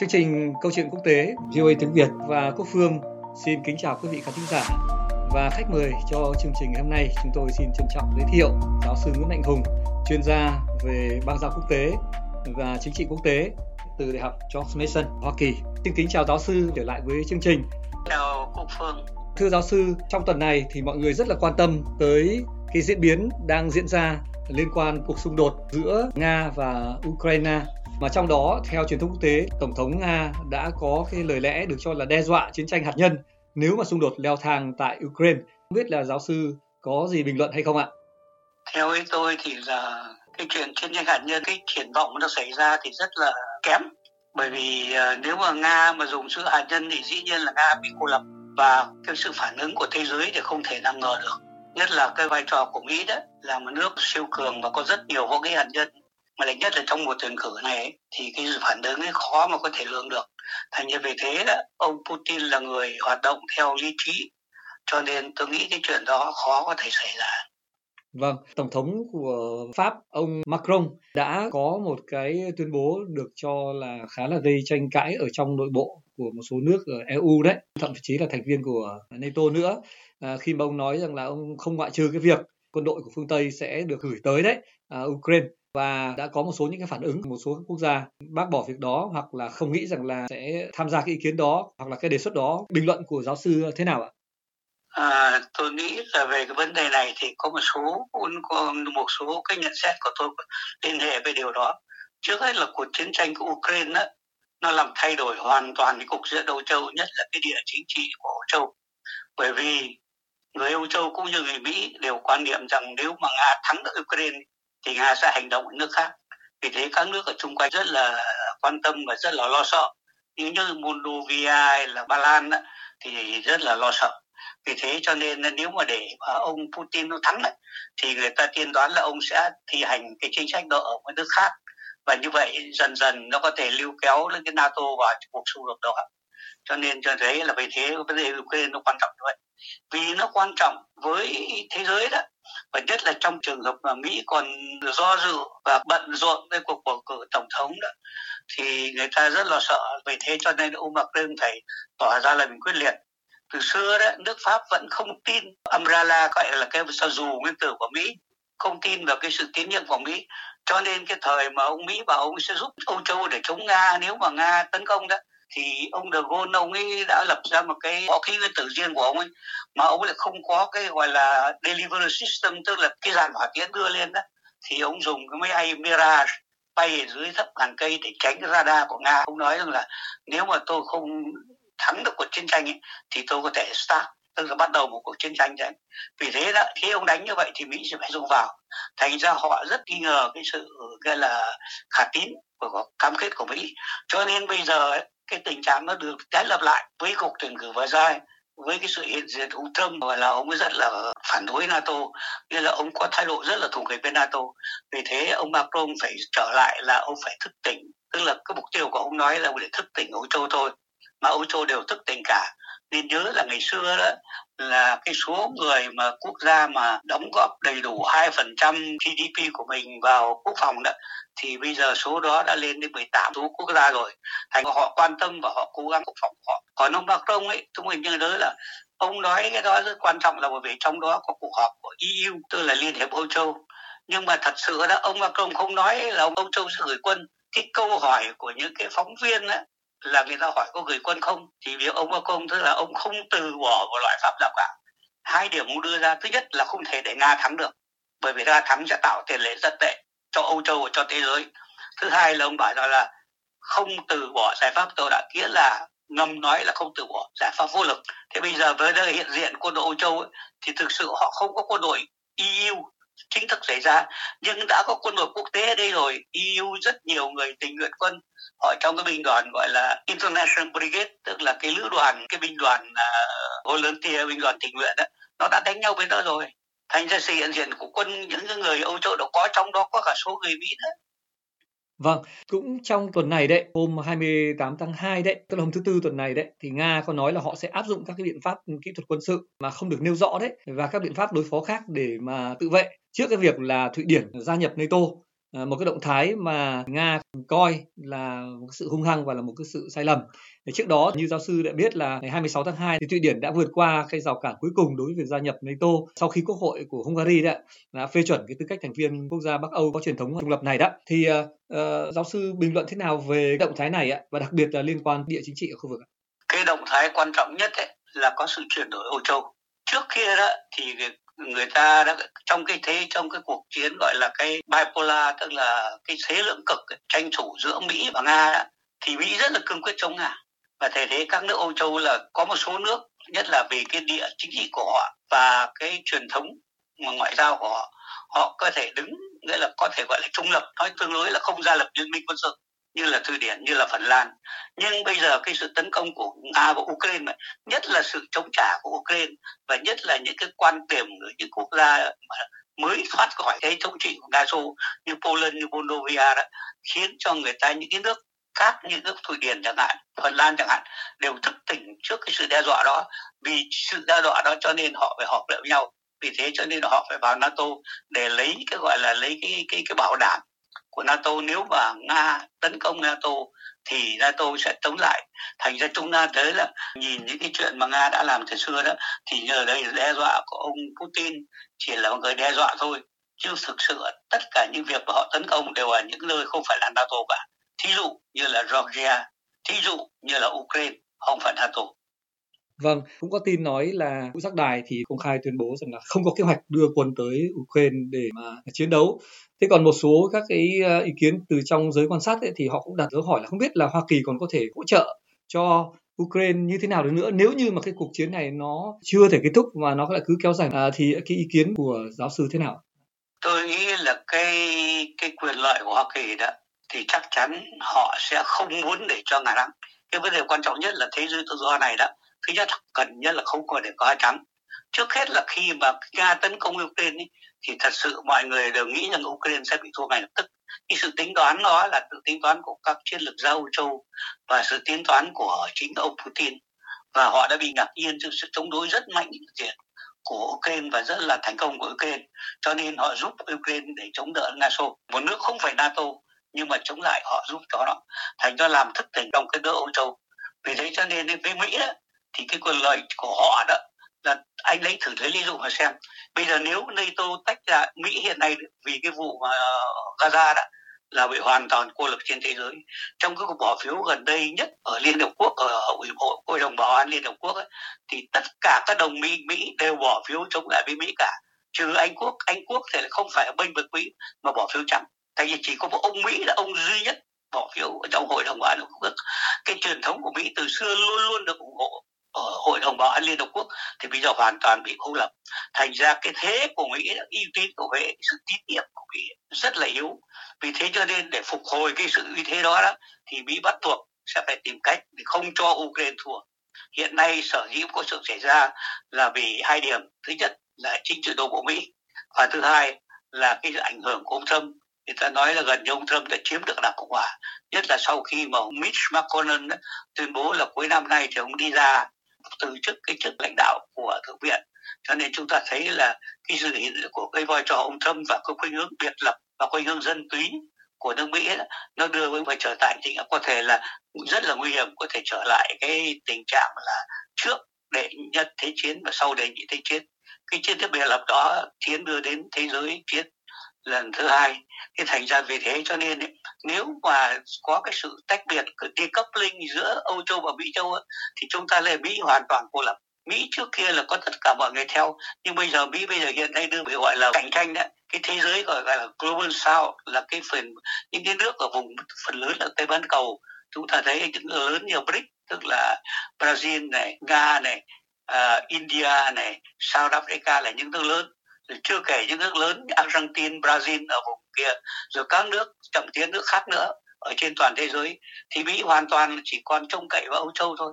Chương trình Câu chuyện quốc tế VOA tiếng Việt và Quốc Phương xin kính chào quý vị khán thính giả. Và khách mời cho chương trình hôm nay chúng tôi xin trân trọng giới thiệu giáo sư Nguyễn Mạnh Hùng, chuyên gia về bang giao quốc tế và chính trị quốc tế từ Đại học George Mason, Hoa Kỳ. Xin kính chào giáo sư trở lại với chương trình. Chào Quốc Phương. Thưa giáo sư, trong tuần này thì mọi người rất là quan tâm tới cái diễn biến đang diễn ra liên quan cuộc xung đột giữa Nga và Ukraine mà trong đó, theo truyền thông quốc tế, tổng thống nga đã có cái lời lẽ được cho là đe dọa chiến tranh hạt nhân nếu mà xung đột leo thang tại ukraine. Không biết là giáo sư có gì bình luận hay không ạ? Theo ý tôi thì là cái chuyện chiến tranh hạt nhân, cái triển vọng nó xảy ra thì rất là kém. Bởi vì ờ, nếu mà nga mà dùng sự hạt nhân thì dĩ nhiên là nga bị cô lập và cái sự phản ứng của thế giới thì không thể nào ngờ được. Nhất là cái vai trò của mỹ đó là một nước siêu cường và có rất nhiều vũ khí hạt nhân mà lại nhất là trong một tuyển cử này thì cái phản ứng ấy khó mà có thể lường được. Thành như vì thế đó ông Putin là người hoạt động theo lý trí cho nên tôi nghĩ cái chuyện đó khó có thể xảy ra. Vâng, Tổng thống của Pháp, ông Macron đã có một cái tuyên bố được cho là khá là gây tranh cãi ở trong nội bộ của một số nước ở EU đấy, thậm chí là thành viên của NATO nữa. À, khi mà ông nói rằng là ông không ngoại trừ cái việc quân đội của phương Tây sẽ được gửi tới đấy à, Ukraine và đã có một số những cái phản ứng của một số các quốc gia bác bỏ việc đó hoặc là không nghĩ rằng là sẽ tham gia cái ý kiến đó hoặc là cái đề xuất đó bình luận của giáo sư thế nào ạ? À, tôi nghĩ là về cái vấn đề này thì có một số có một số cái nhận xét của tôi liên hệ với điều đó. Trước hết là cuộc chiến tranh của Ukraine đó, nó làm thay đổi hoàn toàn cái cục diện Âu Châu, nhất là cái địa chính trị của Âu Châu. Bởi vì người Âu Châu cũng như người Mỹ đều quan niệm rằng nếu mà Nga thắng được Ukraine thì Nga sẽ hành động ở nước khác. Vì thế các nước ở chung quanh rất là quan tâm và rất là lo sợ. Như như Moldova hay là Ba Lan đó, thì rất là lo sợ. Vì thế cho nên nếu mà để mà ông Putin nó thắng ấy, thì người ta tiên đoán là ông sẽ thi hành cái chính sách đó ở một nước khác và như vậy dần dần nó có thể lưu kéo lên cái NATO vào cuộc xung đột đó cho nên cho thấy là vì thế vấn đề Ukraine nó quan trọng như vậy vì nó quan trọng với thế giới đó và nhất là trong trường hợp mà Mỹ còn do dự và bận rộn với cuộc bầu cử tổng thống đó, thì người ta rất là sợ. Vì thế cho nên ông Macron phải tỏ ra là mình quyết liệt. Từ xưa đó, nước Pháp vẫn không tin umbrella gọi là cái sao dù nguyên tử của Mỹ, không tin vào cái sự tín nhiệm của Mỹ. Cho nên cái thời mà ông Mỹ bảo ông sẽ giúp Âu Châu để chống Nga, nếu mà Nga tấn công đó thì ông De Gaulle ông ấy đã lập ra một cái võ khí nguyên tử riêng của ông ấy mà ông lại không có cái gọi là delivery system tức là cái dàn hỏa tiễn đưa lên đó. Thì ông dùng cái máy bay Mirage bay ở dưới thấp ngàn cây để tránh cái radar của Nga. Ông nói rằng là nếu mà tôi không thắng được cuộc chiến tranh ấy, thì tôi có thể start tức là bắt đầu một cuộc chiến tranh đấy. Vì thế đó khi ông đánh như vậy thì mỹ sẽ phải dùng vào. Thành ra họ rất nghi ngờ cái sự gọi là khả tín của cam kết của mỹ. Cho nên bây giờ cái tình trạng nó được tái lập lại với cuộc tuyển cử vừa rồi, với cái sự hiện diện của ông Trump và là ông ấy rất là phản đối NATO, nghĩa là ông có thái độ rất là thù nghịch với NATO. Vì thế ông Macron phải trở lại là ông phải thức tỉnh, tức là cái mục tiêu của ông nói là để thức tỉnh Âu Châu thôi, mà Âu Châu đều thức tỉnh cả nên nhớ là ngày xưa đó, là cái số người mà quốc gia mà đóng góp đầy đủ 2% GDP của mình vào quốc phòng đó, thì bây giờ số đó đã lên đến 18 số quốc gia rồi. Thành họ quan tâm và họ cố gắng quốc phòng họ. Còn ông Macron ấy chúng mình nhớ nhớ là ông nói cái đó rất quan trọng là bởi vì trong đó có cuộc họp của EU tức là Liên hiệp Âu Châu. Nhưng mà thật sự đó, ông Macron không nói là ông Âu Châu sẽ gửi quân. Cái câu hỏi của những cái phóng viên đó là người ta hỏi có gửi quân không thì việc ông Macron tức là ông không từ bỏ một loại pháp nào cả. Hai điểm ông đưa ra thứ nhất là không thể để nga thắng được bởi vì nga thắng sẽ tạo tiền lệ rất tệ cho âu châu và cho thế giới. Thứ hai là ông bảo rằng là không từ bỏ giải pháp tôi đã nghĩa là ngầm nói là không từ bỏ giải pháp vô lực. Thế bây giờ với hiện diện quân đội âu châu ấy, thì thực sự họ không có quân đội EU chính thức xảy ra. Nhưng đã có quân đội quốc tế ở đây rồi EU rất nhiều người tình nguyện quân ở trong cái binh đoàn gọi là International Brigade tức là cái lữ đoàn cái binh đoàn uh, volunteer binh đoàn tình nguyện đó nó đã đánh nhau với nó rồi. Thành ra sự hiện diện của quân những người Âu Châu đó có trong đó có cả số người Mỹ nữa. Vâng, cũng trong tuần này đấy, hôm 28 tháng 2 đấy, tức là hôm thứ tư tuần này đấy, thì Nga có nói là họ sẽ áp dụng các cái biện pháp kỹ thuật quân sự mà không được nêu rõ đấy và các biện pháp đối phó khác để mà tự vệ trước cái việc là Thụy Điển gia nhập NATO à, một cái động thái mà nga coi là một sự hung hăng và là một cái sự sai lầm thì trước đó như giáo sư đã biết là ngày 26 tháng 2 thì Thụy Điển đã vượt qua cái rào cản cuối cùng đối với việc gia nhập NATO sau khi Quốc hội của Hungary đã, đã phê chuẩn cái tư cách thành viên quốc gia Bắc Âu có truyền thống trung lập này đó. Thì uh, uh, giáo sư bình luận thế nào về động thái này ạ và đặc biệt là liên quan địa chính trị ở khu vực? Cái động thái quan trọng nhất ấy, là có sự chuyển đổi Âu Châu. Trước kia đó thì người ta đã, trong cái thế, trong cái cuộc chiến gọi là cái bipolar, tức là cái thế lưỡng cực tranh thủ giữa Mỹ và Nga thì Mỹ rất là cương quyết chống Nga. Và thể thế các nước Âu Châu là có một số nước, nhất là vì cái địa chính trị của họ và cái truyền thống mà ngoại giao của họ họ có thể đứng, nghĩa là có thể gọi là trung lập, nói tương đối là không gia lập liên minh quân sự như là Thụy Điển như là Phần Lan nhưng bây giờ cái sự tấn công của Nga và Ukraine nhất là sự chống trả của Ukraine và nhất là những cái quan điểm của những quốc gia mà mới thoát khỏi cái thống trị của Nga Xô như Poland như Moldova đó khiến cho người ta những cái nước khác như nước Thụy Điển chẳng hạn, Phần Lan chẳng hạn đều thức tỉnh trước cái sự đe dọa đó. Vì sự đe dọa đó cho nên họ phải họp lại với nhau. Vì thế cho nên họ phải vào NATO để lấy cái gọi là lấy cái cái cái bảo đảm của NATO nếu mà Nga tấn công NATO thì NATO sẽ chống lại. Thành ra chúng ta thấy là nhìn những cái chuyện mà Nga đã làm từ xưa đó thì nhờ đây đe dọa của ông Putin chỉ là một người đe dọa thôi chứ thực sự tất cả những việc mà họ tấn công đều ở những nơi không phải là NATO cả thí dụ như là Georgia, thí dụ như là Ukraine, không phải NATO. Vâng, cũng có tin nói là ngũ giác đài thì công khai tuyên bố rằng là không có kế hoạch đưa quân tới Ukraine để mà chiến đấu. Thế còn một số các cái ờ, ý kiến từ trong giới quan sát ấy, thì họ cũng đặt dấu hỏi là không biết là Hoa Kỳ còn có thể hỗ trợ cho Ukraine như thế nào được nữa. Nếu như mà cái cuộc chiến này nó chưa thể kết thúc mà nó lại cứ kéo dài à, thì cái ý kiến của giáo sư thế nào? Tôi nghĩ là cái cái quyền lợi của Hoa Kỳ đó thì chắc chắn họ sẽ không muốn để cho Nga đắng cái vấn đề quan trọng nhất là thế giới tự do này đó thứ nhất cần nhất là không có để có hai trắng. Trước hết là khi mà nga tấn công ukraine thì thật sự mọi người đều nghĩ rằng ukraine sẽ bị thua ngay lập tức. Cái sự tính toán đó là sự tính toán của các chiến lược gia Âu Châu và sự tính toán của chính ông Putin. Và họ đã bị ngạc nhiên trước sự chống đối rất mạnh diện của Ukraine và rất là thành công của Ukraine. Cho nên họ giúp Ukraine để chống đỡ Nga Xô một nước không phải NATO nhưng mà chống lại họ giúp cho nó thành ra làm thức tỉnh trong cái nước Âu Châu. Vì thế cho nên với Mỹ đó, thì cái quyền lợi của họ đó là anh lấy thử lấy ví dụ mà xem. Bây giờ nếu NATO tách ra Mỹ hiện nay vì cái vụ mà ờ, Gaza đó là bị hoàn toàn cô lập trên thế giới. Trong cái cuộc bỏ phiếu gần đây nhất ở Liên Hợp Quốc ở ủy hội hội đồng bảo an Liên Hợp Quốc ấy, thì tất cả các đồng minh Mỹ đều bỏ phiếu chống lại với Mỹ cả. Trừ Anh Quốc Anh Quốc thì không phải ở bên vực Mỹ mà bỏ phiếu trắng. Tại vì chỉ có một ông Mỹ là ông duy nhất bỏ phiếu ở trong hội đồng bảo an liên hợp quốc. Cái truyền thống của Mỹ từ xưa luôn luôn được ủng hộ ở hội đồng bảo an liên hợp quốc thì bây giờ hoàn toàn bị cô lập. Thành ra cái thế của Mỹ uy tín của Mỹ sự tín nhiệm của Mỹ rất là yếu. Vì thế cho nên để phục hồi cái sự uy thế đó, đó thì Mỹ bắt buộc sẽ phải tìm cách để không cho Ukraine thua. Hiện nay sở dĩ có sự xảy ra là vì hai điểm. Thứ nhất là chính trị đồ của Mỹ và thứ hai là cái ảnh hưởng của ông Trump. Người ta nói là gần như ông Trump đã chiếm được đảng cộng hòa nhất là sau khi mà ông Mitch McConnell tuyên bố là cuối năm nay thì ông đi ra từ chức cái chức lãnh đạo của thượng viện. Cho nên chúng ta thấy là cái dự của cái vai trò ông Trump và cái khuynh hướng biệt lập và khuynh hướng dân túy của nước Mỹ ấy, nó đưa với vai trở tại thì có thể là rất là nguy hiểm có thể trở lại cái tình trạng là trước đệ nhất thế chiến và sau đệ nhị thế chiến. Cái chiến tiếp biệt lập đó chiến đưa đến thế giới chiến lần thứ hai. Thì thành ra vì thế cho nên ấy, nếu mà có cái sự tách biệt decoupling giữa Âu Châu và Mỹ Châu ấy, thì chúng ta là Mỹ hoàn toàn cô lập. Mỹ trước kia là có tất cả mọi người theo nhưng bây giờ Mỹ bây giờ hiện nay đưa bị gọi là cạnh tranh đấy. Cái thế giới gọi là global south là cái phần những cái nước ở vùng phần lớn là tây bán cầu. Chúng ta thấy những lớn như BRIC tức là Brazil này Nga này uh, India này South Africa là những nước lớn chưa kể những nước lớn như Argentina, Brazil ở vùng kia, rồi các nước chậm tiến nước khác nữa ở trên toàn thế giới thì Mỹ hoàn toàn chỉ còn trông cậy vào Âu Châu thôi.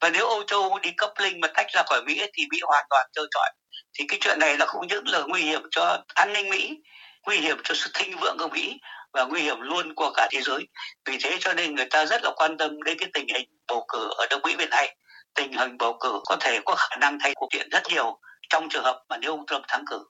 Và nếu Âu Châu đi coupling mà tách ra khỏi Mỹ thì Mỹ hoàn toàn trơ trọi. Thì cái chuyện này là không những là nguy hiểm cho an ninh Mỹ, nguy hiểm cho sự thịnh vượng của Mỹ và nguy hiểm luôn của cả thế giới. Vì thế cho nên người ta rất là quan tâm đến cái tình hình bầu cử ở nước Mỹ bên này. Tình hình bầu cử có thể có khả năng thay cuộc kiện rất nhiều trong trường hợp mà nếu ông Trump thắng cử.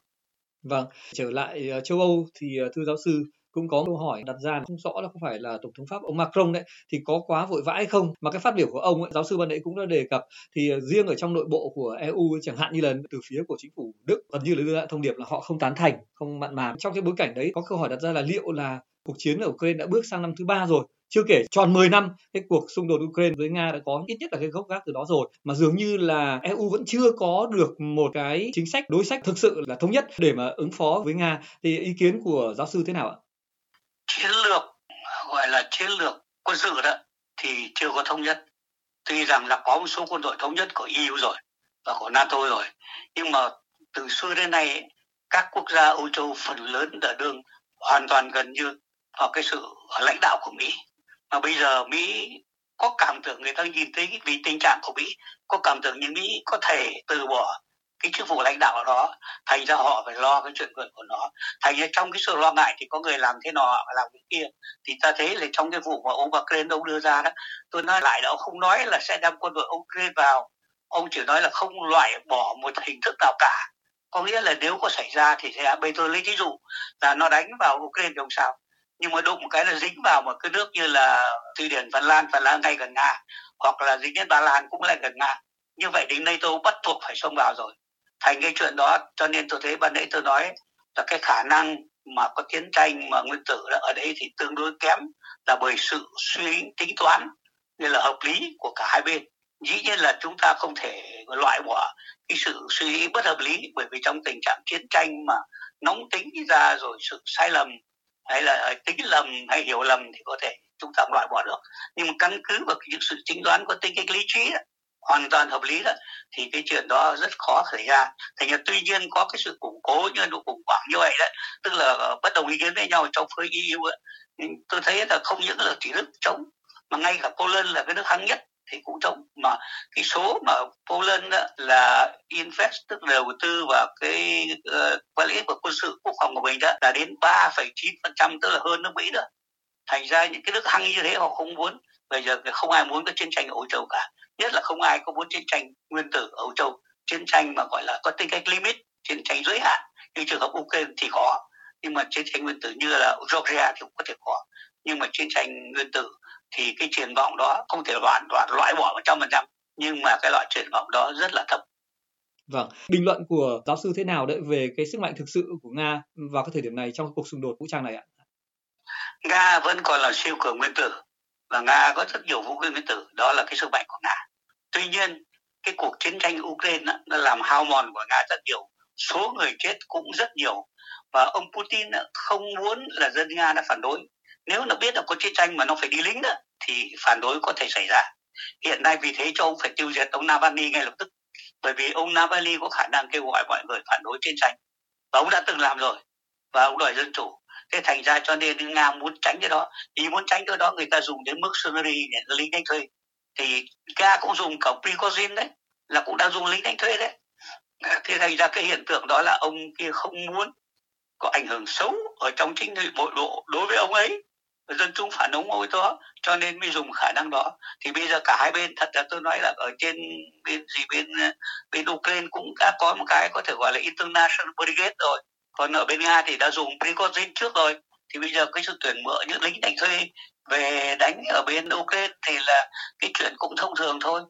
Vâng, trở lại ờ, châu Âu thì ờ, thưa giáo sư cũng có câu hỏi đặt ra không rõ là có phải là tổng thống pháp ông Macron đấy thì có quá vội vã hay không? Mà cái phát biểu của ông ấy, giáo sư ban nãy cũng đã đề cập thì ờ, riêng ở trong nội bộ của EU chẳng hạn như là từ phía của chính phủ Đức gần như là đưa ra thông điệp là họ không tán thành không mặn mà. Trong cái bối cảnh đấy có câu hỏi đặt ra là liệu là cuộc chiến ở Ukraine đã bước sang năm thứ ba rồi? Chưa kể tròn 10 năm, cái cuộc xung đột Ukraine với Nga đã có ít nhất là cái gốc gác từ đó rồi mà dường như là EU vẫn chưa có được một cái chính sách, đối sách thực sự là thống nhất để mà ứng phó với Nga thì ý kiến của giáo sư thế nào ạ? Chiến lược, gọi là chiến lược quân sự đó, thì chưa có thống nhất. Tuy rằng là có một số quân đội thống nhất của EU rồi và của NATO rồi, nhưng mà từ xưa đến nay các quốc gia Âu Châu phần lớn đã đương hoàn toàn gần như vào cái sự lãnh đạo của Mỹ mà bây giờ Mỹ có cảm tưởng người ta nhìn thấy vì tình trạng của Mỹ, có cảm tưởng như Mỹ có thể từ bỏ cái chức vụ lãnh đạo đó, thành ra họ phải lo cái chuyện quyền của nó. Thành ra trong cái sự lo ngại thì có người làm thế nọ làm cái kia, thì ta thấy là trong cái vụ mà ông Ukraine ông đưa ra đó, tôi nói lại là ông không nói là sẽ đem quân đội Ukraine vào. Ông chỉ nói là không loại bỏ một hình thức nào cả. Có nghĩa là nếu có xảy ra thì sẽ, bây tôi lấy ví dụ là nó đánh vào Ukraine thì ông sao? Nhưng mà đụng một cái là dính vào một cái nước như là thụy điển, phần lan phần lan ngay gần nga, hoặc là dính đến ba lan cũng lại gần nga. Như vậy đến nato bắt buộc phải xông vào rồi. Thành cái chuyện đó, cho nên tôi thấy ban nãy tôi nói là cái khả năng mà có chiến tranh mà nguyên tử ở đây thì tương đối kém là bởi sự suy tính toán nên là hợp lý của cả hai bên. Dĩ nhiên là chúng ta không thể loại bỏ cái sự suy nghĩ bất hợp lý bởi vì trong tình trạng chiến tranh mà nóng tính ra rồi sự sai lầm hay là ờ, tính lầm hay hiểu lầm thì có thể chúng ta loại bỏ được nhưng mà căn cứ vào những sự tính toán có tính cách lý trí đó, hoàn toàn hợp lý đó thì cái chuyện đó rất khó xảy ra thành ra tuy nhiên có cái sự củng cố như độ củng hoảng như vậy đó tức là ờ, bất đồng ý kiến với nhau trong phơi yêu ấy. tôi thấy là không những là chỉ nước chống mà ngay cả Poland là cái nước hăng nhất thì cũng trong mà cái số mà Poland đó là invest tức đầu tư vào cái uh, quản lý của quân sự quốc phòng của mình đó là đến 3,9% tức là hơn nước Mỹ nữa thành ra những cái nước hăng như thế họ không muốn. Bây giờ không ai muốn có chiến tranh ở Âu Châu cả. Nhất là không ai có muốn chiến tranh nguyên tử ở Âu Châu. Chiến tranh mà gọi là có tính cách limit chiến tranh giới hạn. Như trường hợp Ukraine thì có nhưng mà chiến tranh nguyên tử như là Georgia thì cũng có thể có. Nhưng mà chiến tranh nguyên tử thì cái triển vọng đó không thể hoàn toàn loại bỏ một trăm phần trăm nhưng mà cái loại triển vọng đó rất là thấp Vâng, bình luận của giáo sư thế nào đấy về cái sức mạnh thực sự của Nga vào cái thời điểm này trong cuộc xung đột vũ trang này ạ? Nga vẫn còn là siêu cường nguyên tử và Nga có rất nhiều vũ khí nguyên tử, đó là cái sức mạnh của Nga. Tuy nhiên, cái cuộc chiến tranh Ukraine nó làm hao mòn của Nga rất nhiều, số người chết cũng rất nhiều và ông Putin không muốn là dân Nga đã phản đối nếu nó biết là có chiến tranh mà nó phải đi lính đó, thì phản đối có thể xảy ra. Hiện nay vì thế cho ông phải tiêu diệt ông Navalny ngay lập tức. Bởi vì ông Navalny có khả năng kêu gọi mọi người phản đối chiến tranh. Và ông đã từng làm rồi. Và ông đòi dân chủ. Thế thành ra cho nên nga muốn tránh cái đó. Ý muốn tránh cái đó, người ta dùng đến mức mercenary để lính đánh thuê. Thì nga cũng dùng cả Prigozhin đấy, là cũng đang dùng lính đánh thuê đấy. Thế thành ra cái hiện tượng đó là ông kia không muốn có ảnh hưởng xấu ở trong chính trị bộ độ đối với ông ấy dân chúng phản ứng ôi đó, cho nên mới dùng khả năng đó. Thì bây giờ cả hai bên, thật là tôi nói là ở trên bên gì bên bên Ukraine cũng đã có một cái có thể gọi là international brigade rồi. Còn ở bên Nga thì đã dùng Prigozhin trước rồi. Thì bây giờ cái sự tuyển mộ những lính đánh thuê về đánh ở bên Ukraine thì là cái chuyện cũng thông thường thôi.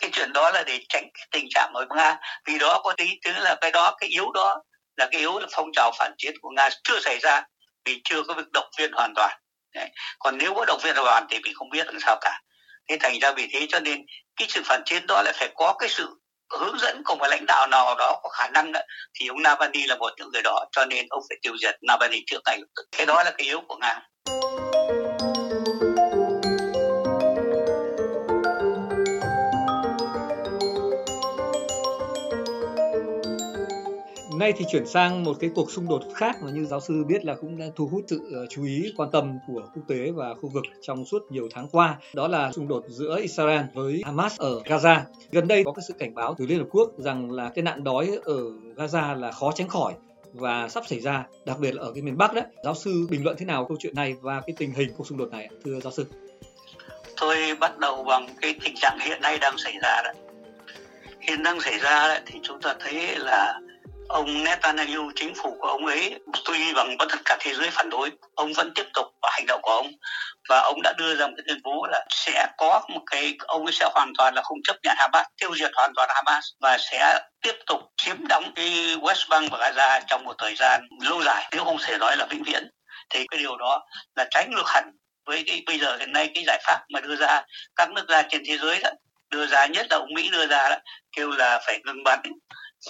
Cái chuyện đó là để tránh cái tình trạng ở Nga. Vì đó có tí tức là cái đó, cái yếu đó là cái yếu là phong trào phản chiến của Nga chưa xảy ra vì chưa có việc động viên hoàn toàn. Đấy. còn nếu có động viên đoàn thì mình không biết làm sao cả. Thế thành ra vì thế cho nên cái sự phản chiến đó lại phải có cái sự hướng dẫn của một lãnh đạo nào đó có khả năng đó, thì ông Navalny là một những người đó cho nên ông phải tiêu diệt Navalny trước này cái đó là cái yếu của nga. Nay thì chuyển sang một cái cuộc xung đột khác mà như giáo sư biết là cũng đã thu hút sự ờ, chú ý quan tâm của quốc tế và khu vực trong suốt nhiều tháng qua. Đó là xung đột giữa Israel với Hamas ở Gaza. Gần đây có cái sự cảnh báo từ Liên Hợp Quốc rằng là cái nạn đói ở Gaza là khó tránh khỏi và sắp xảy ra, đặc biệt là ở cái miền Bắc đấy. Giáo sư bình luận thế nào câu chuyện này và cái tình hình cuộc xung đột này thưa giáo sư? Tôi bắt đầu bằng cái tình trạng hiện nay đang xảy ra đó. Hiện đang xảy ra đấy, thì chúng ta thấy là ông Netanyahu chính phủ của ông ấy tuy bằng có tất cả thế giới phản đối. Ông vẫn tiếp tục vào hành động của ông. Và ông đã đưa ra một cái tuyên bố là sẽ có một cái ông ấy sẽ hoàn toàn là không chấp nhận Hamas tiêu diệt hoàn toàn Hamas và sẽ tiếp tục chiếm đóng cái West Bank và Gaza trong một thời gian lâu dài. Nếu không thể nói là vĩnh viễn thì cái điều đó là trái ngược hẳn với cái bây giờ hiện nay cái giải pháp mà đưa ra các nước ra trên thế giới đó. Đưa ra nhất là ông Mỹ đưa ra đó, kêu là phải ngừng bắn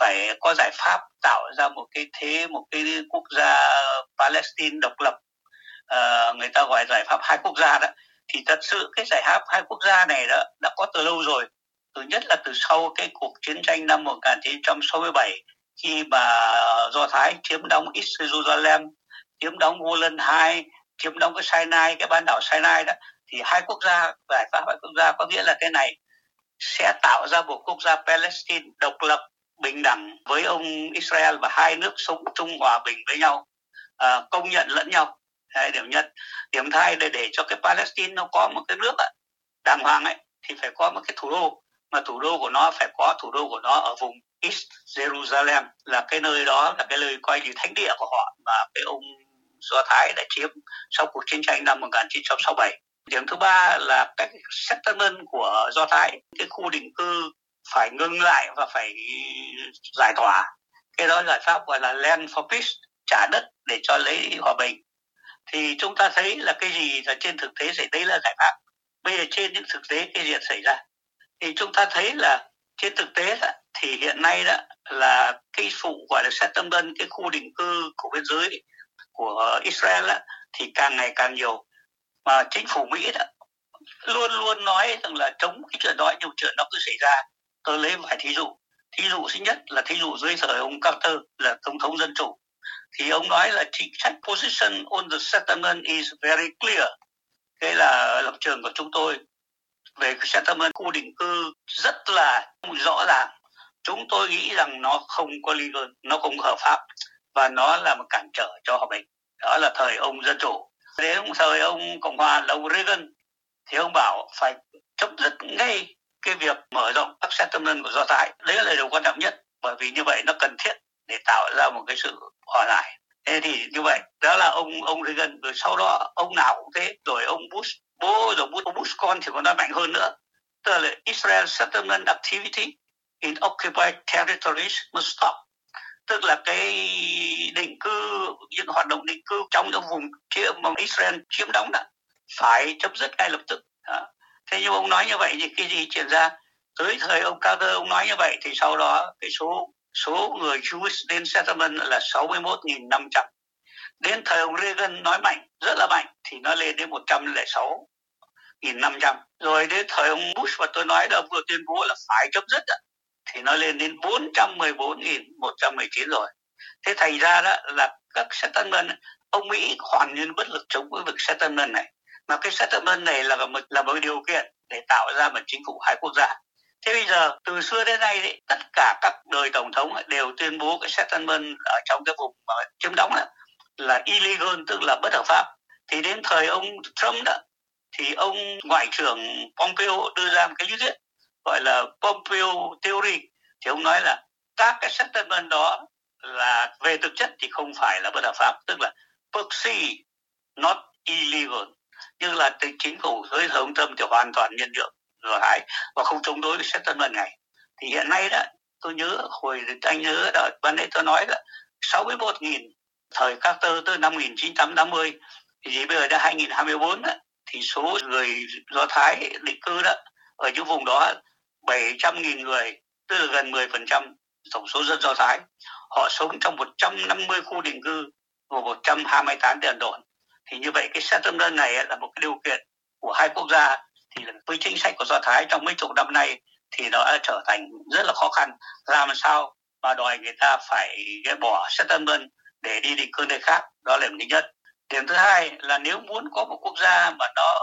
phải có giải pháp tạo ra một cái thế một cái quốc gia Palestine độc lập. Uh, người ta gọi giải pháp hai quốc gia đó. Thì thật sự cái giải pháp hai quốc gia này đó đã có từ lâu rồi. Thứ nhất là từ sau cái cuộc chiến tranh năm 1967 khi mà Do Thái chiếm đóng East Jerusalem chiếm đóng Golan 2 chiếm đóng cái Sinai cái bán đảo Sinai đó thì hai quốc gia giải pháp hai quốc gia có nghĩa là cái này sẽ tạo ra một quốc gia Palestine độc lập bình đẳng với ông Israel và hai nước sống chung hòa bình với nhau à, công nhận lẫn nhau. Đấy, điểm nhất. Điểm hai để để cho cái Palestine nó có một cái nước ấy, đàng hoàng ấy thì phải có một cái thủ đô. Mà thủ đô của nó phải có thủ đô của nó ở vùng East Jerusalem là cái nơi đó là cái nơi coi như thánh địa của họ mà cái ông Do Thái đã chiếm sau cuộc chiến tranh năm 1967. Điểm thứ ba là các settlement của Do Thái, cái khu định cư phải ngưng lại và phải giải tỏa. Cái đó giải pháp gọi là land for peace, trả đất để cho lấy hòa bình. Thì chúng ta thấy là cái gì là trên thực tế xảy đấy là giải pháp. Bây giờ trên những thực tế cái gì xảy ra. Thì chúng ta thấy là trên thực tế đó, thì hiện nay đó là cái phụ gọi là xét tâm đơn cái khu định cư của biên giới của Israel đó, thì càng ngày càng nhiều mà chính phủ Mỹ đó luôn luôn nói rằng là chống cái chuyện đó nhiều chuyện nó cứ xảy ra tôi lấy vài thí dụ. Thí dụ thứ nhất là thí dụ dưới thời ông Carter là tổng thống dân chủ. Thì ông nói là chính sách position on the settlement is very clear. Đây là lập trường của chúng tôi. Về settlement khu định cư rất là rõ ràng. Chúng tôi nghĩ rằng nó không có legal nó không hợp pháp và nó là một cản trở cho hòa bình. Đó là thời ông dân chủ. Đến thời ông cộng hòa là ông Reagan thì ông bảo phải chấm dứt ngay cái việc mở rộng các settlement của do thái. Đấy là điều quan trọng nhất bởi vì như vậy nó cần thiết để tạo ra một cái sự hòa giải. Thế thì như vậy đó là ông ông Reagan rồi sau đó ông nào cũng thế. Rồi ông Bush bố rồi Bush, Bush con thì còn nói mạnh hơn nữa. Tức là Israel settlement activity in occupied territories must stop. Tức là cái định cư những hoạt động định cư trong những vùng chiếm mà Israel chiếm đóng đó phải chấm dứt ngay lập tức. Đó thế nhưng ông nói như vậy thì cái gì chuyển ra tới thời ông Carter ông nói như vậy thì sau đó cái số số người Jewish đến settlement là 61.500 đến thời ông Reagan nói mạnh rất là mạnh thì nó lên đến 106.500 rồi đến thời ông Bush và tôi nói là ông vừa tuyên bố là phải chấm dứt đó, thì nó lên đến 414.119 rồi. Thế thành ra đó là các settlement ông Mỹ hoàn nguyên bất lực chống với việc settlement này mà cái settlement này là một là một điều kiện để tạo ra một chính phủ hai quốc gia. Thế bây giờ từ xưa đến nay đấy, tất cả các đời tổng thống đều tuyên bố cái settlement ở trong cái vùng mà chiếm đóng đó là illegal tức là bất hợp pháp. Thì đến thời ông Trump đó thì ông ngoại trưởng Pompeo đưa ra một cái lý thuyết gọi là Pompeo theory. Thì ông nói là các cái settlement đó là về thực chất thì không phải là bất hợp pháp tức là proxy not illegal như là chính phủ với hướng tâm thì hoàn toàn nhân nhượng rồi hại và không chống đối với xét tân settlement này. Thì hiện nay đó tôi nhớ hồi anh nhớ đợt ban nãy tôi nói là 61.000 thời các tơ tới năm 1980 thì bây giờ đã 2024 đó, thì số người Do Thái định cư đó ở những vùng đó 700.000 người tức là gần 10% tổng số dân Do Thái. Họ sống trong 150 khu định cư và 128 đền đồn thì như vậy cái settlement này là một cái điều kiện của hai quốc gia. Thì với chính sách của Do Thái trong mấy chục năm nay thì nó đã trở thành rất là khó khăn. Làm sao mà đòi người ta phải bỏ settlement để đi định cư nơi khác? Đó là điểm thứ nhất. Điểm thứ hai là nếu muốn có một quốc gia mà nó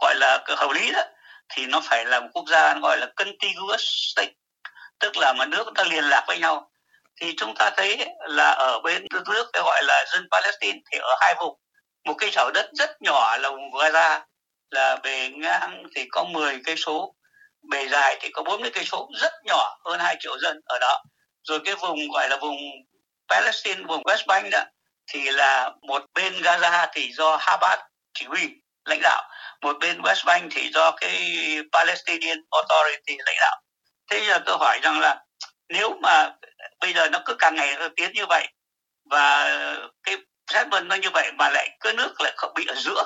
gọi là hợp lý đó, thì nó phải là một quốc gia gọi là contiguous state, tức là mà nước ta liên lạc với nhau. Thì chúng ta thấy là ở bên nước gọi là dân Palestine thì ở hai vùng một cây thảo đất rất nhỏ là vùng Gaza là bề ngang thì có 10 cây số, bề dài thì có 40 cây số, rất nhỏ, hơn 2 triệu dân ở đó. Rồi cái vùng gọi là vùng Palestine, vùng West Bank đó, thì là một bên Gaza thì do Hamas chỉ huy, lãnh đạo. Một bên West Bank thì do cái Palestinian Authority lãnh đạo. Thế giờ tôi hỏi rằng là nếu mà bây giờ nó cứ càng ngày tiến như vậy, và cái settlement nó như vậy mà lại cái nước lại không bị ở giữa.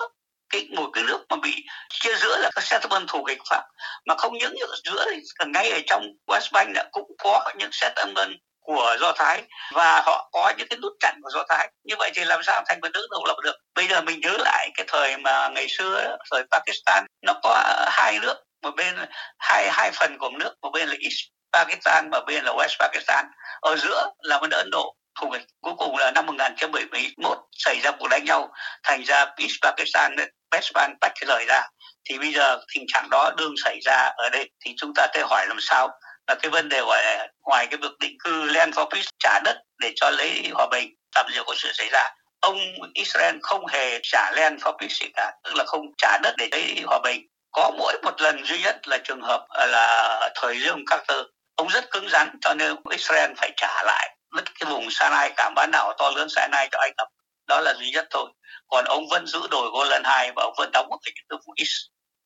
Cái một cái nước mà bị chia giữa là các settlement thù địch pháp mà không những ở giữa thì ngay ở trong West Bank đã cũng có những settlement của Do Thái. Và họ có những cái nút chặn của Do Thái. Như vậy thì làm sao thành một nước độc lập được? Bây giờ mình nhớ lại cái thời mà ngày xưa thời Pakistan, nó có hai nước. Một bên hai hai phần của nước, một bên là East Pakistan và bên là West Pakistan. Ở giữa là bên Ấn Độ khu vực. cuối cùng là năm 1971 xảy ra cuộc đánh nhau, thành ra East Pakistan West Bank tách cái lời ra. Thì bây giờ tình trạng đó đương xảy ra ở đây, thì chúng ta sẽ hỏi làm sao là cái vấn đề ngoài ngoài cái việc định cư land for peace, trả đất để cho lấy hòa bình, tạm dừng có sự xảy ra. Ông Israel không hề trả land for peace gì cả, tức là không trả đất để lấy hòa bình. Có mỗi một lần duy nhất là trường hợp à, là thời dương Carter. Ông rất cứng rắn cho nên Israel phải trả lại cái vùng Sinai cả bán đảo to lớn Sinai cho Ai Cập. Đó là duy nhất thôi. Còn ông vẫn giữ đồi Golan hai và ông vẫn đóng ở cái vùng East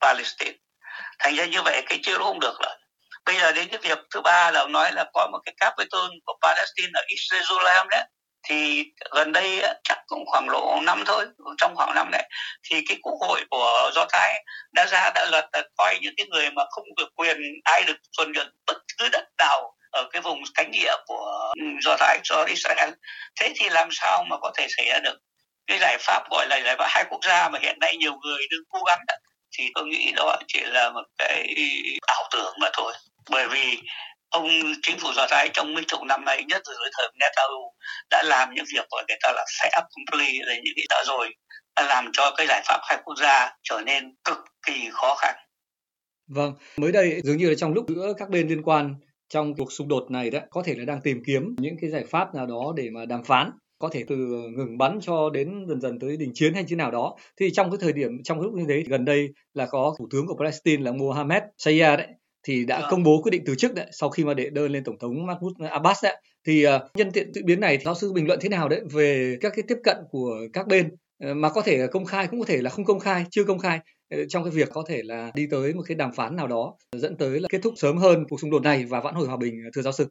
Palestine. Thành ra như vậy cái chưa không được rồi. Bây giờ đến cái việc thứ ba là ông nói là có một cái capital của Palestine ở East Jerusalem đấy. Thì gần đây chắc cũng khoảng lộ năm thôi, trong khoảng năm này thì cái quốc hội của do thái đã ra, đã luật là coi những cái người mà không được quyền ai được thuần nhận bất cứ đất nào ở cái vùng cánh địa của ừ, do thái cho israel thế thì làm sao mà có thể xảy ra được? Cái giải pháp gọi là giải pháp hai quốc gia mà hiện nay nhiều người đang cố gắng thì tôi nghĩ đó chỉ là một cái ảo tưởng mà thôi. Bởi vì ông chính phủ do thái trong mấy chục năm nay nhất là dưới thời Netanyahu đã làm những việc gọi người ta là fait complete là những cái đã rồi đã làm cho cái giải pháp hai quốc gia trở nên cực kỳ khó khăn. Vâng, mới đây dường như là trong lúc giữa các bên liên quan trong cuộc xung đột này đó có thể là đang tìm kiếm những cái giải pháp nào đó để mà đàm phán có thể từ ngừng bắn cho đến dần dần tới đình chiến hay như nào đó. Thì trong cái thời điểm trong lúc như thế gần đây là có thủ tướng của Palestine là Mohammed Shia đấy thì đã công bố quyết định từ chức đấy sau khi mà đệ đơn lên tổng thống Mahmoud Abbas đấy. Thì uh, nhân tiện diễn biến này giáo sư bình luận thế nào đấy về các cái tiếp cận của các bên? Uh, mà có thể là công khai cũng có thể là không công khai chưa công khai Ờ, trong cái việc có thể là đi tới một cái đàm phán nào đó dẫn tới là kết thúc sớm hơn cuộc xung đột này và vãn hồi hòa bình ờ, thưa giáo sư.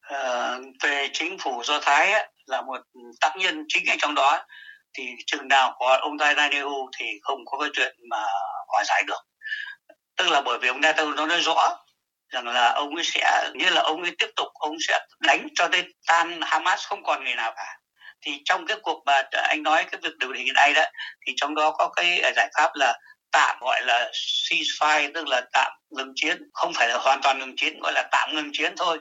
À, về chính phủ do thái ấy, là một tác nhân chính ở trong đó thì chừng nào có ông Netanyahu thì không có cái chuyện mà hòa giải được. Tức là bởi vì ông Netanyahu nó nói rõ rằng là ông ấy sẽ như là ông ấy tiếp tục ông sẽ đánh cho đến tan Hamas không còn người nào cả. Thì trong cái cuộc mà anh nói cái việc điều hiện nay đó thì trong đó có cái giải pháp là tạm gọi là ceasefire, tức là tạm ngừng chiến. Không phải là hoàn toàn ngừng chiến, gọi là tạm ngừng chiến thôi.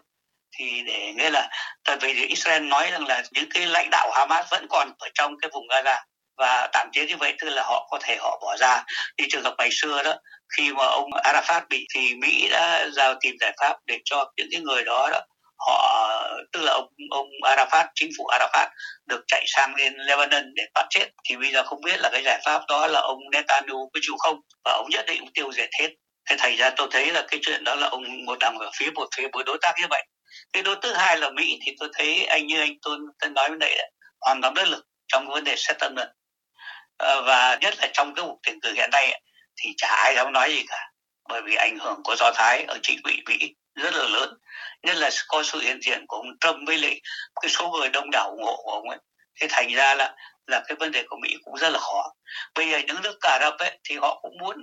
Thì để nghĩa là, tại vì Israel nói rằng là những cái lãnh đạo Hamas vẫn còn ở trong cái vùng Gaza. Và tạm chiến như vậy, tức là họ có thể họ bỏ ra. Như trường hợp ngày xưa đó, khi mà ông Arafat bị, thì Mỹ đã giao tìm giải pháp để cho những cái người đó đó họ tức là ông ông Arafat chính phủ Arafat được chạy sang lên Lebanon để bắt chết. Thì bây giờ không biết là cái giải pháp đó là ông Netanyahu có chịu không? Và ông nhất định tiêu diệt hết. Thế thành ra tôi thấy là cái chuyện đó là ông một đằng ở phía một phía một đối tác như vậy. Cái đối thứ hai là Mỹ thì tôi thấy anh như anh tôi, tôi nói với đây hoàn toàn bất lực trong cái vấn đề settlement. Ờ, và nhất là trong cái cuộc tuyển cử hiện nay thì chả ai dám nói gì cả. Bởi vì ảnh hưởng của do thái ở chính vị mỹ rất là lớn. Nhất là có sự hiện diện của ông Trump với lại cái số người đông đảo ủng hộ của ông ấy. Thế thành ra là là cái vấn đề của Mỹ cũng rất là khó. Bây giờ những nước Ả Rập ấy thì họ cũng muốn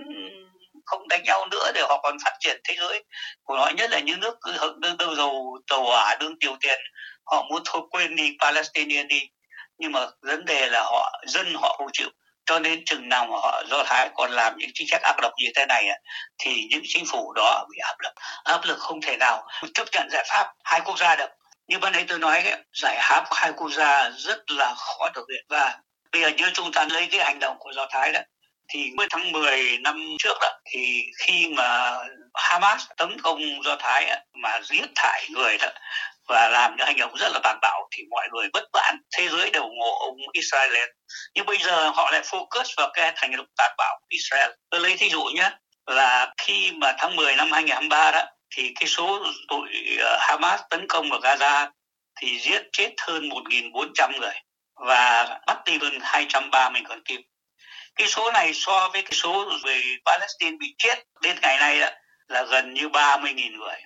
không đánh nhau nữa để họ còn phát triển thế giới. Của họ nhất là những nước cứ đương dầu tàu hỏa, đương tiêu tiền họ muốn thôi quên đi Palestinian đi. Nhưng mà vấn đề là họ, dân họ không chịu cho nên chừng nào mà họ do thái còn làm những chính sách áp độc như thế này thì những chính phủ đó bị áp lực. Áp lực không thể nào chấp nhận giải pháp hai quốc gia được. Như ban nãy tôi nói ấy, giải pháp hai quốc gia rất là khó thực hiện. Và bây giờ như chúng ta lấy cái hành động của do thái đó thì mới tháng 10 năm trước đó thì khi mà Hamas tấn công do Thái mà giết thải người đó và làm những hành động rất là tàn bạo thì mọi người bất mãn thế giới đều ủng hộ ông Israel lên nhưng bây giờ họ lại focus vào cái hành động tàn bạo của Israel tôi lấy thí dụ nhé là khi mà tháng 10 năm 2023 đó thì cái số tụi ờ, Hamas tấn công vào Gaza thì giết chết hơn 1.400 người và bắt đi hơn 230 con tim. Cái số này so với cái số người Palestine bị chết đến ngày nay đó, là gần như 30.000 người.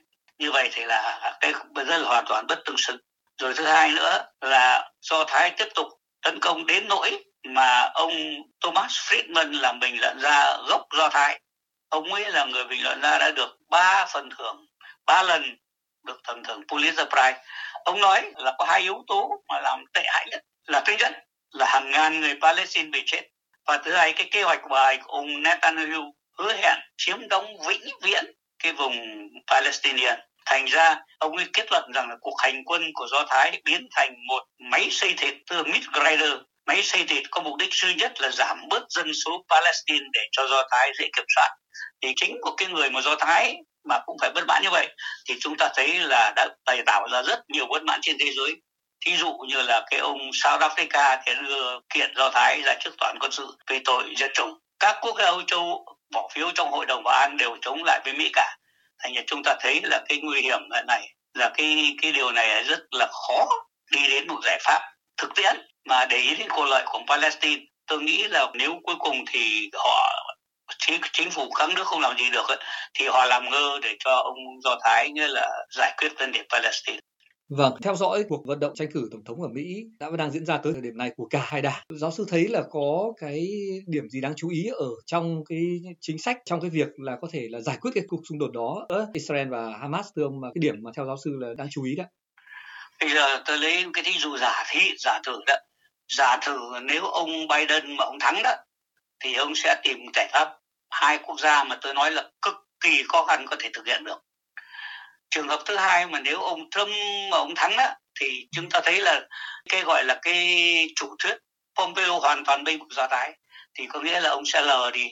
Như vậy thì là cái rất là hoàn toàn bất tương xứng. Rồi thứ hai nữa là Do Thái tiếp tục tấn công đến nỗi mà ông Thomas Friedman là bình luận ra gốc Do Thái. Ông ấy là người bình luận ra đã được ba phần thưởng, ba lần được phần thưởng Pulitzer Prize. Ông nói là có hai yếu tố mà làm tệ hại nhất là thứ nhất là hàng ngàn người Palestine bị chết và thứ hai cái kế hoạch bài của ông Netanyahu hứa hẹn chiếm đóng vĩnh viễn cái vùng Palestinian. Thành ra, ông ấy kết luận rằng là cuộc hành quân của Do Thái biến thành một máy xây thịt từ Mid máy xây thịt có mục đích duy nhất là giảm bớt dân số Palestine để cho Do Thái dễ kiểm soát. Thì chính của cái người mà Do Thái mà cũng phải bất mãn như vậy, thì chúng ta thấy là đã bày tạo ra rất nhiều bất mãn trên thế giới. Thí dụ như là cái ông South Africa thì đưa kiện Do Thái ra trước tòa quân sự về tội diệt chủng các quốc gia Âu Châu bỏ phiếu trong hội đồng bảo an đều chống lại với Mỹ cả thành ra chúng ta thấy là cái nguy hiểm này là cái cái điều này rất là khó đi đến một giải pháp thực tiễn mà để ý đến quyền lợi của Palestine tôi nghĩ là nếu cuối cùng thì họ chính, chính phủ các nước không làm gì được ấy, thì họ làm ngơ để cho ông Do Thái như là giải quyết vấn đề Palestine. Vâng, theo dõi cuộc vận động tranh cử tổng thống ở Mỹ đã và đang diễn ra tới thời điểm này của cả hai đảng. Giáo sư thấy là có cái điểm gì đáng chú ý ở trong cái chính sách trong cái việc là có thể là giải quyết cái cuộc xung đột đó giữa Israel và Hamas thưa ông mà cái điểm mà theo giáo sư là đáng chú ý đó. Bây giờ tôi lấy cái thí dụ giả thí giả thử đó. Giả thử nếu ông Biden mà ông thắng đó thì ông sẽ tìm giải pháp hai quốc gia mà tôi nói là cực kỳ khó khăn có thể thực hiện được trường hợp thứ hai mà nếu ông Trump mà ông thắng đó thì chúng ta thấy là cái gọi là cái chủ thuyết Pompeo hoàn toàn bên Do Thái. Thì có nghĩa là ông sẽ lờ đi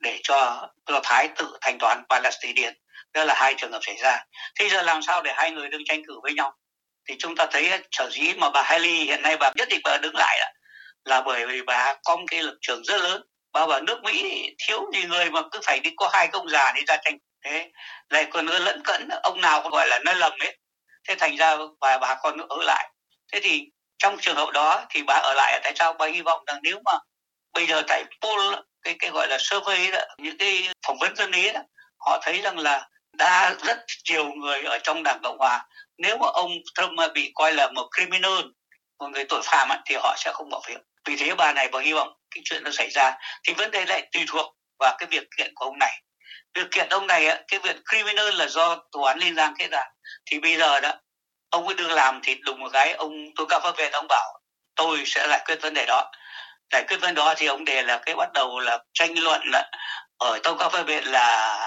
để cho Do Thái tự thanh toán Palestinian. Đó là hai trường hợp xảy ra. Thế giờ làm sao để hai người đương tranh cử với nhau? Thì chúng ta thấy sở dĩ mà bà Haley hiện nay bà nhất định bà đứng lại là, là bởi vì bà có một cái lực trường rất lớn. Bà bảo nước Mỹ thiếu gì người mà cứ phải đi có hai công già đi ra tranh thế lại còn nữa lẫn cẫn, ông nào cũng gọi là nó lầm ấy. Thế thành ra bà bà còn ở lại. Thế thì trong trường hợp đó thì bà ở lại, tại sao bà hy vọng rằng nếu mà bây giờ tại poll cái cái gọi là survey đó, những cái phỏng vấn dân ý đó, họ thấy rằng là đã rất nhiều người ở trong đảng cộng hòa, nếu mà ông Trump mà bị coi là một criminal, một người tội phạm thì họ sẽ không bỏ phiếu. Vì thế bà này bà hy vọng cái chuyện nó xảy ra. Thì vấn đề lại tùy thuộc vào cái việc kiện của ông này việc kiện ông này cái việc criminal là do tòa án liên bang kết ra. Thì bây giờ đó ông cứ đương làm thì đùng một cái ông tôi cao pháp viện ông bảo tôi sẽ giải quyết vấn đề đó. Giải quyết vấn đề đó thì ông đề là cái bắt đầu là tranh luận đó, ở tông cao pháp viện là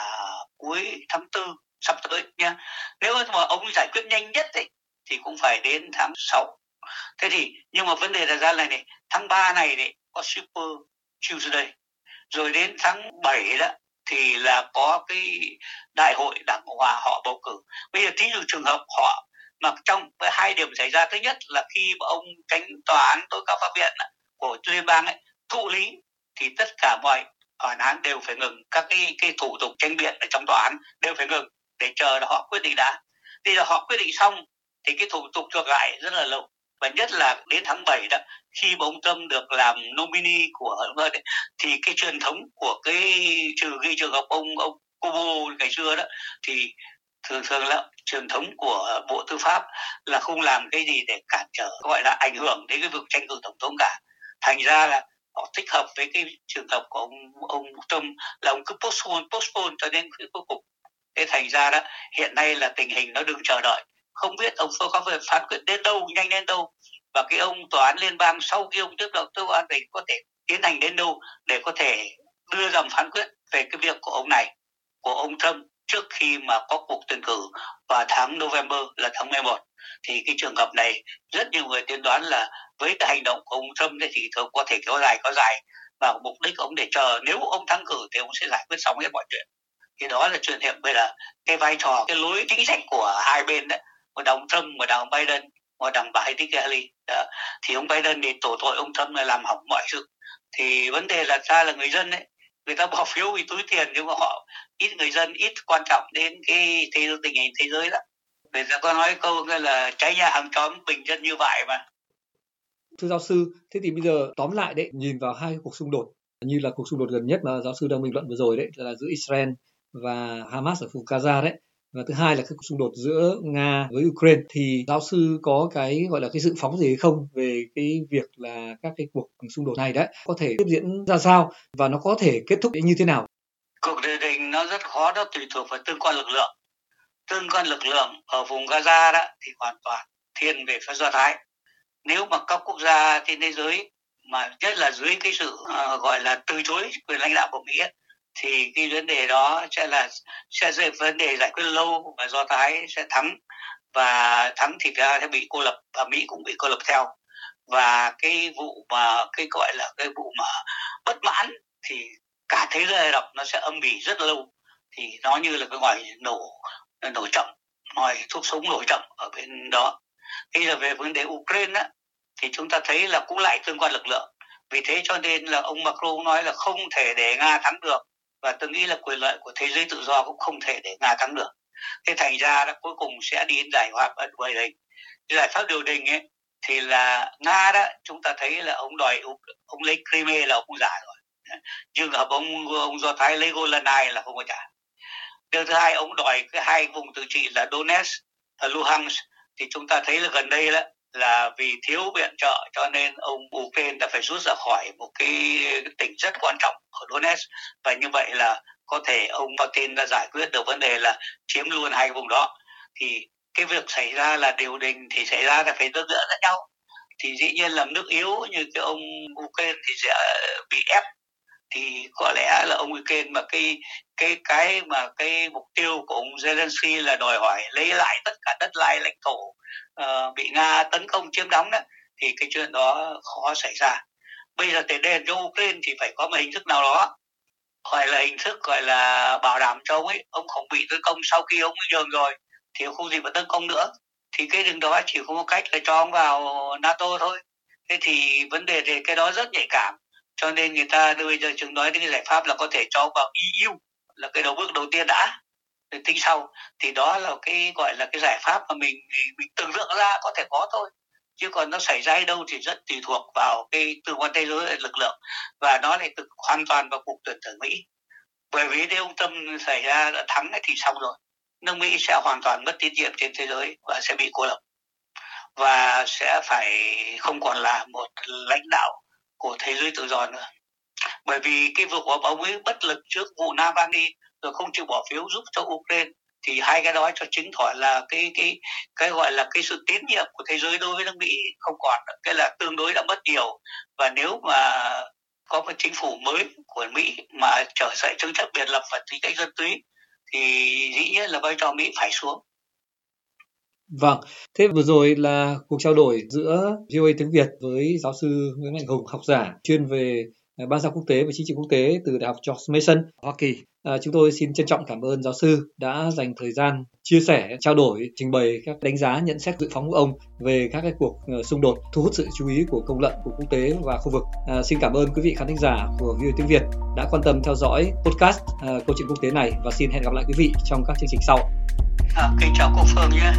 cuối tháng tư sắp tới nha nếu mà ông giải quyết nhanh nhất ấy, thì cũng phải đến tháng 6 thế thì nhưng mà vấn đề là ra này này tháng 3 này này có super Tuesday rồi đến tháng 7 đó thì là có cái đại hội đảng cộng hòa họ bầu cử. Bây giờ thí dụ trường hợp họ mà trong hai điểm xảy ra, thứ nhất là khi mà ông tránh tòa án tối cao pháp viện của liên bang ấy, thụ lý, thì tất cả mọi bản án đều phải ngừng. Các cái cái thủ tục tranh biện ở trong tòa án đều phải ngừng để chờ là họ quyết định đã. Bây giờ họ quyết định xong, thì cái thủ tục ngược lại rất là lâu và nhất là đến tháng 7 đó, khi mà ông Tâm được làm nominee của, thì cái truyền thống của cái trừ ghi trường hợp ông ông Kubo ngày xưa đó, thì thường thường là truyền thống của bộ tư pháp là không làm cái gì để cản trở, gọi là ảnh hưởng đến cái việc tranh cử tổng thống cả. Thành ra là họ thích hợp với cái trường hợp của ông ông Trump là ông cứ postpone postpone cho đến cuối cùng. Thế thành ra đó, hiện nay là tình hình nó đừng chờ đợi không biết ông có về phán quyết đến đâu, nhanh đến đâu, và cái ông tòa án liên bang sau khi ông tiếp đầu tư an tỉnh có thể tiến hành đến đâu để có thể đưa ra phán quyết về cái việc của ông này, của ông Trump trước khi mà có cuộc tuyển cử vào tháng November là tháng 11 thì cái trường hợp này, rất nhiều người tiên đoán là với cái hành động của ông Trump thì thường có thể kéo dài có dài, và mục đích ông để chờ, nếu ông thắng cử thì ông sẽ giải quyết xong hết mọi chuyện. Thì đó là chuyện hiện bây giờ. Cái vai trò, cái lối chính sách của hai bên đấy mà đồng Trump mà đồng Biden, mà đồng bà Nikki Kelly đó. thì ông Biden thì tổ tội ông Trump là làm hỏng mọi sự thì vấn đề là ra là người dân ấy, người ta bỏ phiếu vì túi tiền, nhưng mà họ ít người dân, ít quan trọng đến cái thế tình hình thế giới đó người ta có nói câu là cháy nhà hàng xóm bình dân như vậy mà. Thưa giáo sư, thế thì bây giờ tóm lại đấy, nhìn vào hai cuộc xung đột, như là cuộc xung đột gần nhất mà giáo sư đang bình luận vừa rồi đấy, là giữa Israel và Hamas ở vùng Gaza đấy và thứ hai là cái cuộc xung đột giữa Nga với Ukraine. Thì giáo sư có cái gọi là cái dự phóng gì hay không về cái việc là các cái cuộc xung đột này đấy có thể tiếp diễn ra sao và nó có thể kết thúc như thế nào? Cuộc điều đình nó rất khó đó tùy thuộc vào tương quan lực lượng. Tương quan lực lượng ở vùng Gaza đó thì hoàn toàn thiên về phía Do Thái. Nếu mà các quốc gia trên thế giới mà nhất là dưới cái sự uh, gọi là từ chối quyền lãnh đạo của Mỹ ấy, thì cái vấn đề đó sẽ là sẽ là vấn đề giải quyết lâu và do thái sẽ thắng. Và thắng thì ra sẽ bị cô lập và mỹ cũng bị cô lập theo. Và cái vụ mà cái gọi là cái vụ mà bất mãn thì cả thế giới đọc nó sẽ âm ỉ rất lâu. Thì nó như là cái ngoài nổ nổ chậm ngoài thuốc súng nổ chậm ở bên đó. Bây giờ về vấn đề Ukraine á, thì chúng ta thấy là cũng lại tương quan lực lượng. Vì thế cho nên là ông Macron nói là không thể để Nga thắng được và tôi nghĩ là quyền lợi của thế giới tự do cũng không thể để nga thắng được. Thế thành ra đó, cuối cùng sẽ đi đến giải hòa ở bình đình giải pháp điều đình ấy, thì là nga đó, chúng ta thấy là ông đòi ông lấy Crimea là ông giả rồi. Nhưng hợp ông ông do thái lấy Golanai là không có trả. Điều thứ hai, ông đòi cái hai vùng tự trị là Donetsk và Luhansk. Thì chúng ta thấy là gần đây đó là vì thiếu viện trợ, cho nên ông Ukraine đã phải rút ra khỏi một cái tỉnh rất quan trọng ở Donetsk. Và như vậy là có thể ông Putin đã giải quyết được vấn đề là chiếm luôn hai vùng đó. Thì cái việc xảy ra là điều đình thì xảy ra là phải đỡ đỡ lẫn nhau. Thì dĩ nhiên là nước yếu như cái ông Ukraine thì sẽ bị ép. Thì có lẽ là ông Ukraine mà cái cái cái mà cái mục tiêu của ông Zelensky là đòi hỏi lấy lại tất cả đất đai lãnh thổ uh, bị Nga tấn công chiếm đóng đó thì cái chuyện đó khó xảy ra. Bây giờ để đền cho Ukraine thì phải có một hình thức nào đó gọi là hình thức gọi là bảo đảm cho ông ấy ông không bị tấn công sau khi ông nhường rồi thì không gì mà tấn công nữa. Thì cái đường đó chỉ có một cách là cho ông vào NATO thôi. Thế thì vấn đề thì cái đó rất nhạy cảm cho nên người ta bây giờ chúng nói đến cái giải pháp là có thể cho vào EU là cái đầu bước đầu tiên đã rồi tính sau, thì đó là cái, gọi là cái giải pháp mà mình mình tưởng tượng ra có thể có thôi. Chứ còn nó xảy ra ở đâu thì rất tùy thuộc vào cái từ quan thế giới, lực lượng. Và nó lại tự hoàn toàn vào cuộc tuyển cử Mỹ. Bởi vì nếu ông Tâm xảy ra đã thắng thì xong rồi. Nước Mỹ sẽ hoàn toàn mất tín nhiệm trên thế giới và sẽ bị cô lập. Và sẽ phải không còn là một lãnh đạo của thế giới tự do nữa. Bởi vì cái vụ của ông ấy bất lực trước vụ Navalny rồi không chịu bỏ phiếu giúp cho Ukraine thì hai cái đó cho chứng tỏ là cái cái cái gọi là cái sự tín nhiệm của thế giới đối với nước Mỹ không còn cái là tương đối đã mất nhiều. Và nếu mà có một chính phủ mới của Mỹ mà trở dậy chứng chấp biệt lập và tính cách dân túy thì dĩ nhiên là vai trò Mỹ phải xuống. Vâng, thế vừa rồi là cuộc trao đổi giữa VOA tiếng Việt với giáo sư Nguyễn Mạnh Hùng, học giả chuyên về Ờ, ban giao quốc tế và chính trị quốc tế từ Đại học George Mason, Hoa Kỳ. À, chúng tôi xin trân trọng cảm ơn giáo sư đã dành thời gian chia sẻ, trao đổi, trình bày các đánh giá, nhận xét dự phóng của ông về các cái cuộc ờ, xung đột thu hút sự chú ý của công luận của quốc tế và khu vực. À, xin cảm ơn quý vị khán thính giả của VOA tiếng Việt đã quan tâm theo dõi podcast à, câu chuyện quốc tế này và xin hẹn gặp lại quý vị trong các chương trình sau. À, kính chào cô Phương nhé.